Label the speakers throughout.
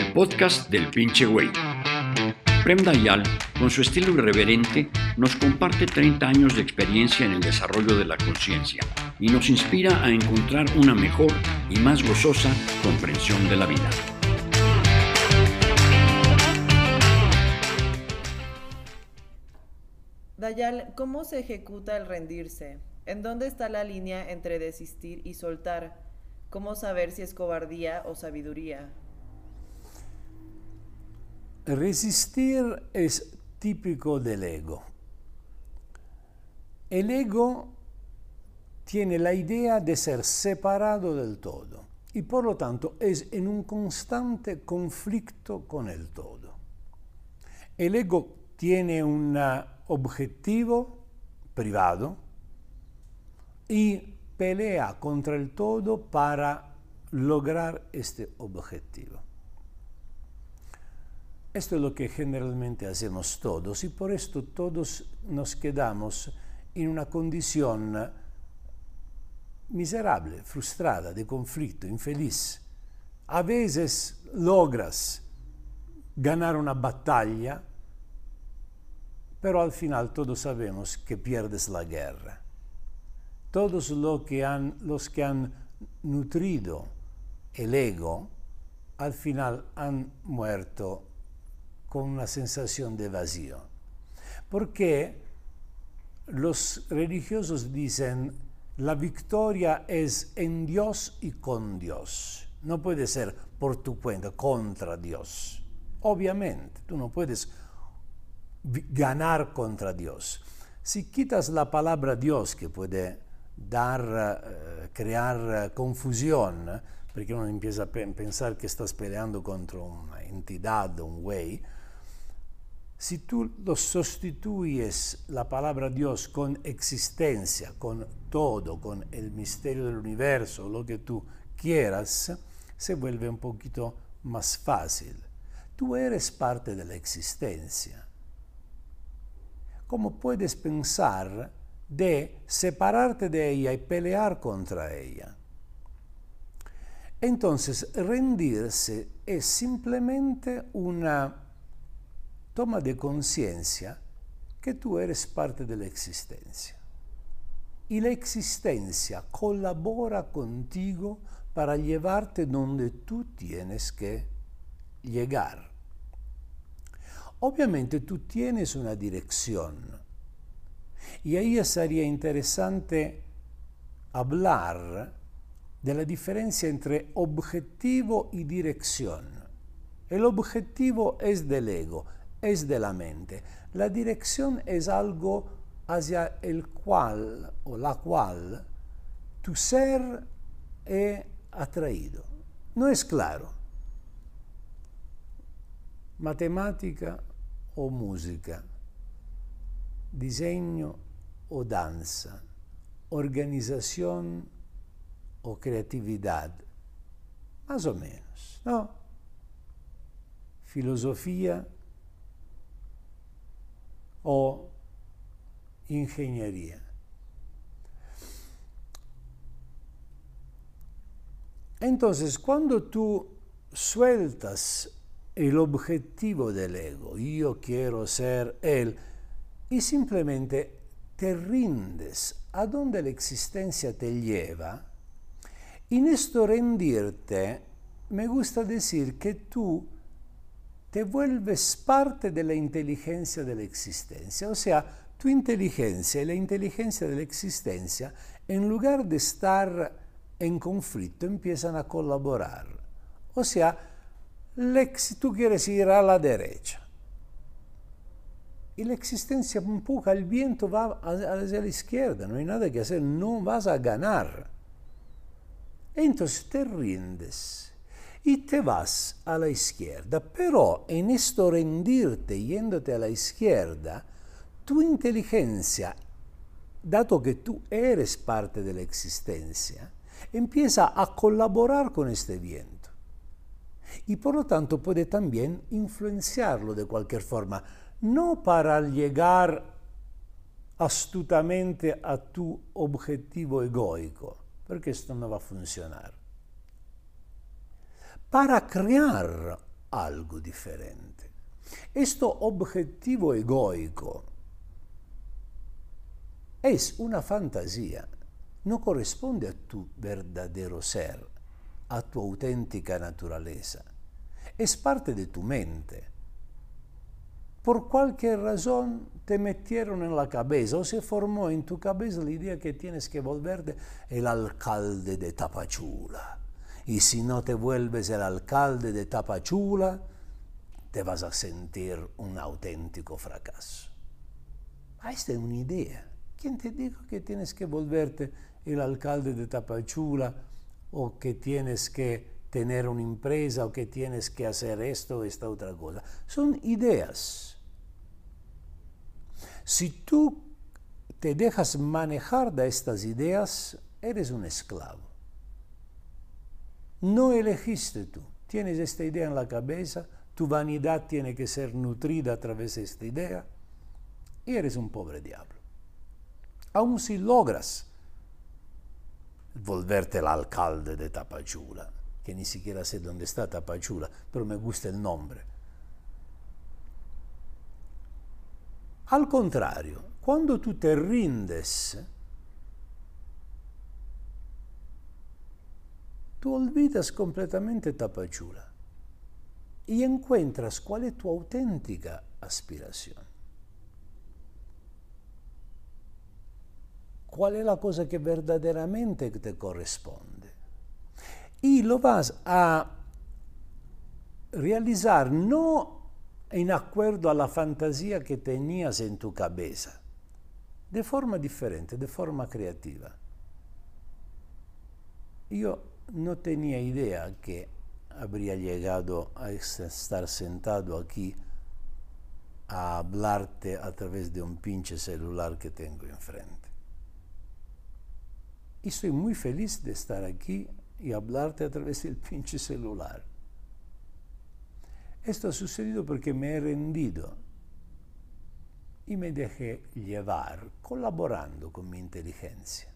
Speaker 1: el podcast del pinche güey. Prem Dayal, con su estilo irreverente, nos comparte 30 años de experiencia en el desarrollo de la conciencia y nos inspira a encontrar una mejor y más gozosa comprensión de la vida.
Speaker 2: Dayal, ¿cómo se ejecuta el rendirse? ¿En dónde está la línea entre desistir y soltar? ¿Cómo saber si es cobardía o sabiduría?
Speaker 3: Resistir es típico del ego. El ego tiene la idea de ser separado del todo y por lo tanto es en un constante conflicto con el todo. El ego tiene un objetivo privado y pelea contra el todo para lograr este objetivo. Esto es lo que generalmente hacemos todos y por esto todos nos quedamos en una condición miserable, frustrada, de conflicto, infeliz. A veces logras ganar una batalla, pero al final todos sabemos que pierdes la guerra. Todos los que han, nutrido el ego, al final han muerto con una sensación de vacío. Porque los religiosos dicen, la victoria es en Dios y con Dios. No puede ser por tu cuenta, contra Dios. Obviamente, tú no puedes ganar contra Dios. Si quitas la palabra Dios, que puede dar, eh, crear eh, confusión, porque uno empieza a pensar que estás peleando contra una entidad, un güey, si tú lo sustituyes la palabra Dios con existencia, con todo, con el misterio del universo, lo que tú quieras, se vuelve un poquito más fácil. Tú eres parte de la existencia. ¿Cómo puedes pensar de separarte de ella y pelear contra ella? Entonces, rendirse es simplemente una toma de conciencia que tú eres parte de la existencia. Y la existencia colabora contigo para llevarte donde tú tienes que llegar. Obviamente tú tienes una dirección y ahí sería interesante hablar de la diferencia entre objetivo y dirección. El objetivo es del ego, es de la mente. La dirección es algo hacia el cual o la cual tu ser es atraído. No es claro. Matemática o música, diseño o danza, organización o creatividad, más o menos, ¿no? Filosofía o ingeniería. Entonces, cuando tú sueltas el objetivo del ego, yo quiero ser él, y simplemente te rindes a donde la existencia te lleva, en esto rendirte, me gusta decir que tú te vuelves parte de la inteligencia de la existencia. O sea, tu inteligencia y la inteligencia de la existencia, en lugar de estar en conflicto, empiezan a colaborar. O sea, tú quieres ir a la derecha y la existencia empuja, el viento va hacia la izquierda, no hay nada que hacer, no vas a ganar. Entonces te rindes y te vas a la izquierda. Pero en esto rendirte yéndote a la izquierda, tu inteligencia, dado que tú eres parte de la existencia, empieza a colaborar con este viento. Y por lo tanto puede también influenciarlo de cualquier forma, no para llegar astutamente a tu objetivo egoico, porque esto no va a funcionar para crear algo diferente. Este objetivo egoico es una fantasía, no corresponde a tu verdadero ser, a tu auténtica naturaleza. Es parte de tu mente. Por cualquier razón te metieron en la cabeza o se formó en tu cabeza la idea que tienes que volverte el alcalde de Tapachula. Y si no te vuelves el alcalde de Tapachula, te vas a sentir un auténtico fracaso. Esta es una idea. ¿Quién te dijo que tienes que volverte el alcalde de Tapachula o que tienes que tener una empresa o que tienes que hacer esto o esta otra cosa? Son ideas. Si tú te dejas manejar de estas ideas, eres un esclavo. No elegiste tú. Tienes esta idea en la cabeza, tu vanidad tiene que ser nutrida a través de esta idea y eres un pobre diablo. Aun si logras volverte el alcalde de Tapachula, que ni siquiera sé dónde está Tapachula, pero me gusta el nombre. Al contrario, cuando tú te rindes, tú olvidas completamente Tapachula y encuentras cuál es tu auténtica aspiración. ¿Cuál es la cosa que verdaderamente te corresponde? Y lo vas a realizar no en acuerdo a la fantasía que tenías en tu cabeza, de forma diferente, de forma creativa. Yo no tenía idea que habría llegado a estar sentado aquí a hablarte a través de un pinche celular que tengo enfrente. Y estoy muy feliz de estar aquí y hablarte a través del pinche celular. Esto ha sucedido porque me he rendido y me dejé llevar colaborando con mi inteligencia.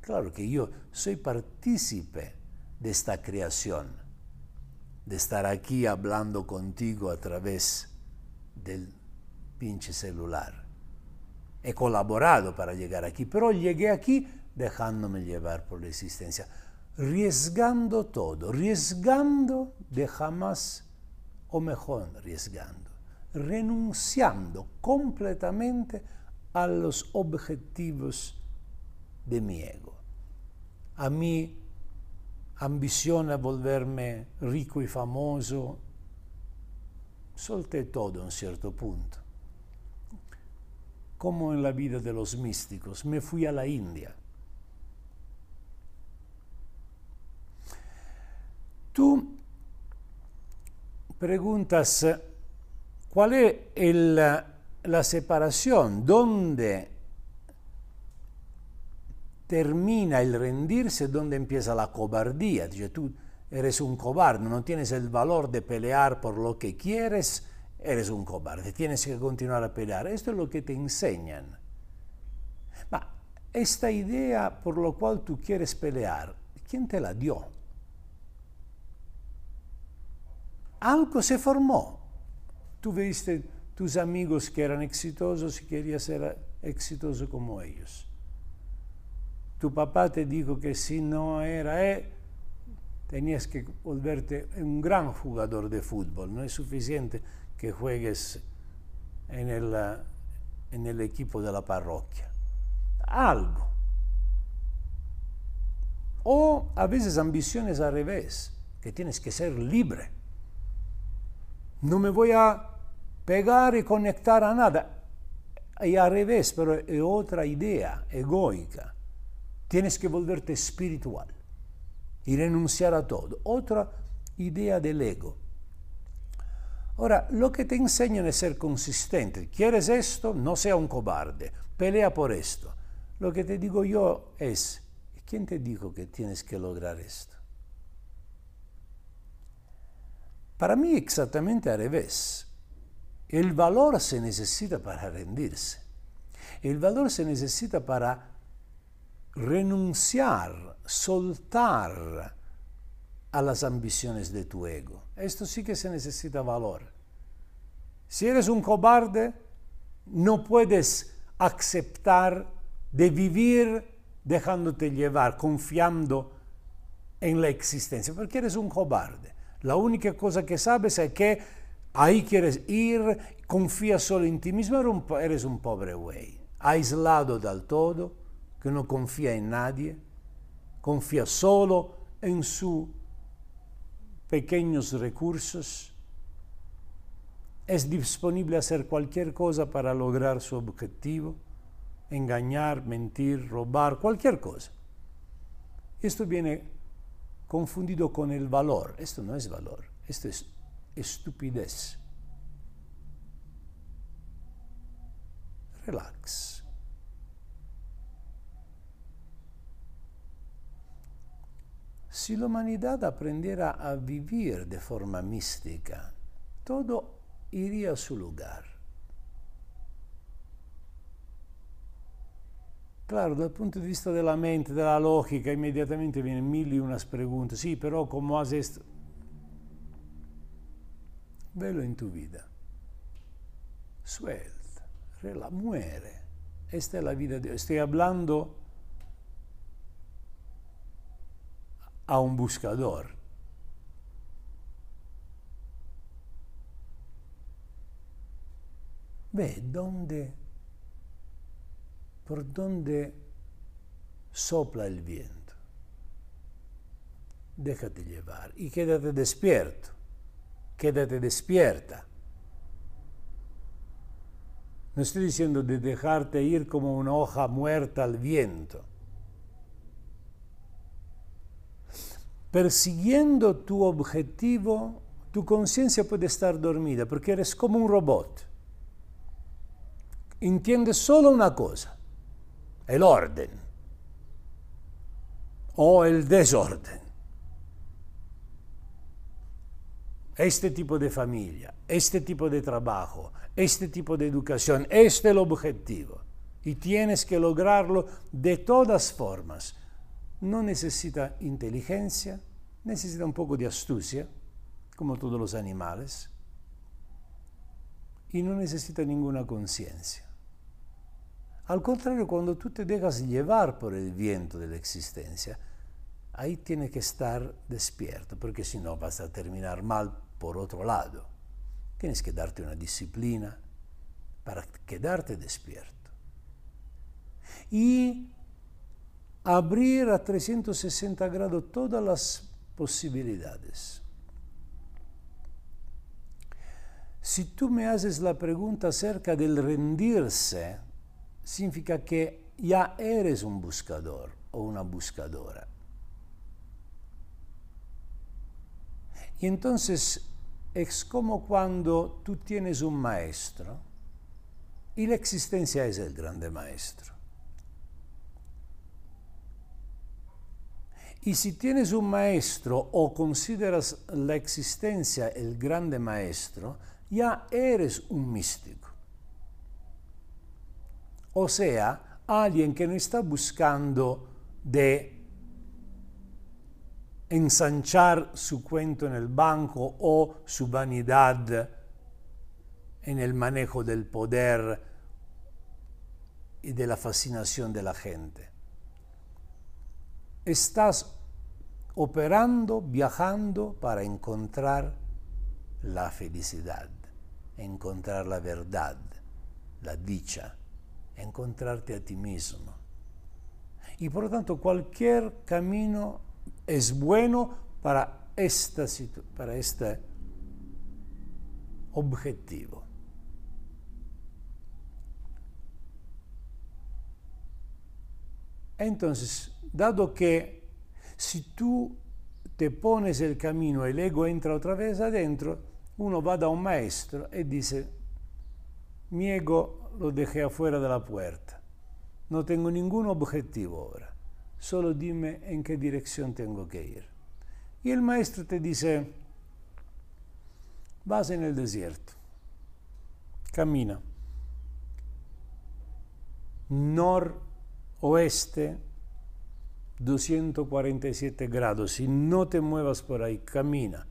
Speaker 3: Claro que yo soy partícipe de esta creación, de estar aquí hablando contigo a través del pinche celular. He colaborado para llegar aquí, pero llegué aquí dejándome llevar por la existencia, riesgando todo, riesgando de jamás, o mejor, riesgando, renunciando completamente a los objetivos de mi ego, a mi a volverme rico y famoso, solté todo a un cierto punto. Como en la vida de los místicos, me fui a la India Tú preguntas cuál es la separación, dónde termina el rendirse, dónde empieza la cobardía. Dice, tú eres un cobarde, no tienes el valor de pelear por lo que quieres, eres un cobarde, tienes que continuar a pelear. Esto es lo que te enseñan. Ma esta idea por lo cual tú quieres pelear, ¿quién te la dio? algo se formó. Tú viste tus amigos que eran exitosos y querías ser exitoso como ellos. Tu papá te dijo que si no era él, tenías que volverte un gran jugador de fútbol. No es suficiente que juegues en el, en el equipo de la parroquia. Algo. O a veces ambiciones al revés, que tienes que ser libre no me voy a pegar y conectar a nada. Y al revés, pero es otra idea egoica. Tienes que volverte espiritual y renunciar a todo. Otra idea del ego. Ahora, lo que te enseñan es ser consistente. ¿Quieres esto? No sea un cobarde. Pelea por esto. Lo que te digo yo es, ¿quién te dijo que tienes que lograr esto? Para mí exactamente al revés. El valor se necesita para rendirse. El valor se necesita para renunciar, soltar a las ambiciones de tu ego. Esto sí que se necesita valor. Si eres un cobarde, no puedes aceptar de vivir dejándote llevar, confiando en la existencia, porque eres un cobarde. La única cosa que sabes es que ahí quieres ir, confías solo en ti mismo, eres un pobre güey, aislado del todo, que no confía en nadie, confía solo en sus pequeños recursos, es disponible a hacer cualquier cosa para lograr su objetivo, engañar, mentir, robar, cualquier cosa. Esto viene confundido con el valor. Esto no es valor, esto es estupidez. Relax. Si la humanidad a vivir de forma mística, todo iría a su lugar. Claro, dal punto di vista della mente, della logica, immediatamente vienen mil y unas preguntas. Sí, pero ¿cómo haces esto? Velo en tu vida. Suelta, muere. Esta es la vida de Dios. Estoy hablando a un buscador. Ve dónde, por dónde sopla el viento. Déjate llevar y quédate despierto, quédate despierta. No estoy diciendo de dejarte ir como una hoja muerta al viento. Persiguiendo tu objetivo, tu conciencia puede estar dormida porque eres como un robot. Entiendes solo una cosa, el orden o el desorden. Este tipo de familia, este tipo de trabajo, este tipo de educación, este es el objetivo. Y tienes que lograrlo de todas formas no necesita inteligencia, necesita un poco de astucia, como todos los animales, y no necesita ninguna conciencia. Al contrario, cuando tú te dejas llevar por el viento de la existencia, ahí tienes que estar despierto, porque si no vas a terminar mal por otro lado. Tienes que darte una disciplina para quedarte despierto. Y abrir a 360 grados todas las posibilidades. Si tú me haces la pregunta acerca del rendirse, significa que ya eres un buscador o una buscadora. Y entonces es como cuando tú tienes un maestro y la existencia es el grande maestro. Y si tienes un maestro o consideras la existencia el grande maestro, ya eres un místico. O sea, alguien que no está buscando de ensanchar su cuento en el banco o su vanidad en el manejo del poder y de la fascinación de la gente estás operando, viajando para encontrar la felicidad, encontrar la verdad, la dicha, encontrarte a ti mismo. Y por lo tanto, cualquier camino es bueno para, esta para este objetivo. Entonces, dado que si tú te pones el camino, el ego entra otra vez adentro, uno va da un maestro y dice, mi ego lo dejé afuera de la puerta, no tengo ningún objetivo ahora, solo dime en qué dirección tengo que ir. Y el maestro te dice, vas en el desierto, camina, noroeste, 247 grados y no te muevas por ahí, camina.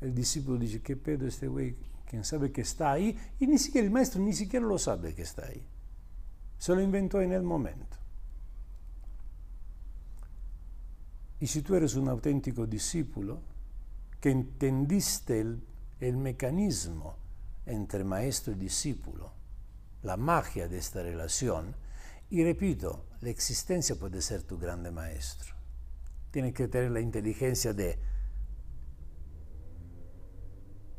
Speaker 3: El discípulo dice, ¿qué pedo este güey? ¿Quién sabe que está ahí? Y ni siquiera el maestro ni siquiera lo sabe que está ahí. Se lo inventó en el momento. Y si tú eres un auténtico discípulo, que entendiste el, el mecanismo entre maestro y discípulo, la magia de esta relación, y repito, la existencia puede ser tu grande maestro. Tienes que tener la inteligencia de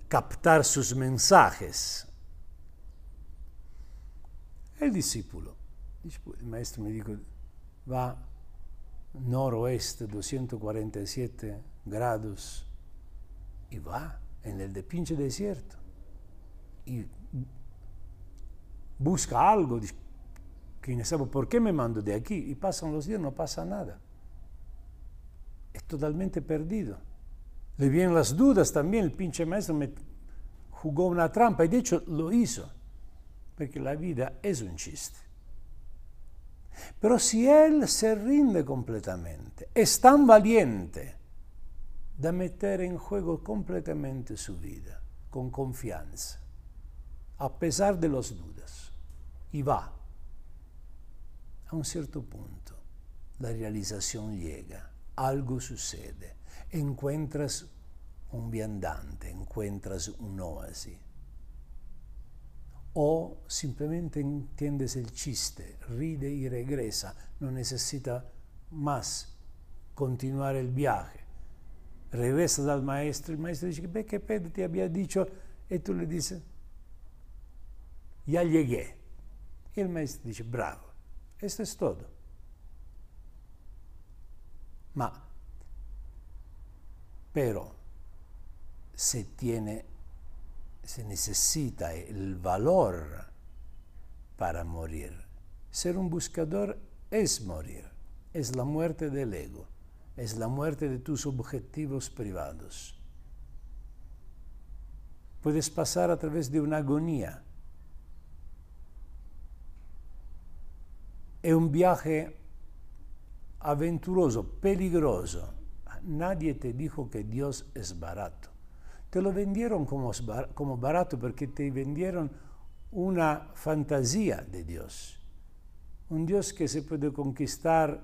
Speaker 3: captar sus mensajes. El discípulo, el maestro me dijo, va noroeste 247 grados y va en el de pinche desierto y busca algo, quién sabe por qué me mando de aquí y pasan los días, no pasa nada. Es totalmente perdido. Le vienen las dudas también, el pinche maestro me jugó una trampa y de hecho lo hizo, porque la vida es un chiste. Pero si él se rinde completamente, es tan valiente da meter en juego completamente su vida, con confianza, a pesar de las dudas, y va a un cierto punto la realización llega, algo sucede, encuentras un viandante, encuentras un oasis. O simplemente entiendes el chiste, ride y regresa, no necesita más continuar el viaje. Regresas al maestro, el maestro dice, ve que Pedro te había dicho, y tú le dices, ya llegué. Y el maestro dice, bravo. Esto es todo. Ma, pero se tiene, se necesita el valor para morir. Ser un buscador es morir, es la muerte del ego, es la muerte de tus objetivos privados. Puedes pasar a través de una agonía È un viaje aventuroso, peligroso. Nadie te dijo que Dios es barato. Te lo vendieron como, barato porque te vendieron una fantasía de Dios. Un Dios que se puede conquistar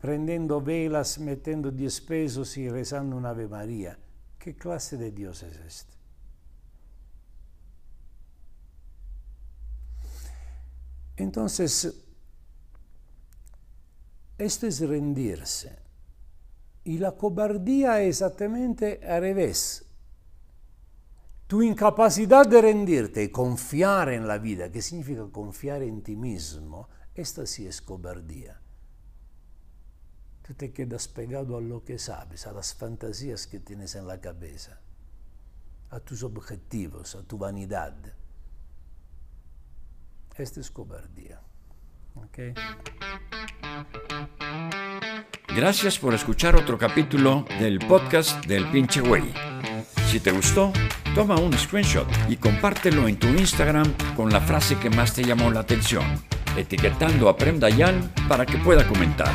Speaker 3: prendendo velas, metiendo diez pesos y rezando una Ave María. ¿Qué clase de Dios es este? Entonces, esto es rendirse. Y la cobardía es exactamente al revés. Tu incapacidad de rendirte y confiar en la vida, que significa confiar en ti mismo, esta sí es cobardía. Tú te quedas pegado a lo que sabes, a las fantasías que tienes en la cabeza, a tus objetivos, a tu vanidad. Esta es cobardía.
Speaker 1: Gracias por escuchar otro capítulo del podcast del pinche güey. Si te gustó, toma un screenshot y compártelo en tu Instagram con la frase que más te llamó la atención, etiquetando a Prem Dayal para que pueda comentar.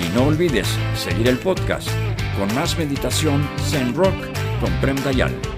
Speaker 1: Y no olvides seguir el podcast con más meditación Zen Rock con Prem Dayal.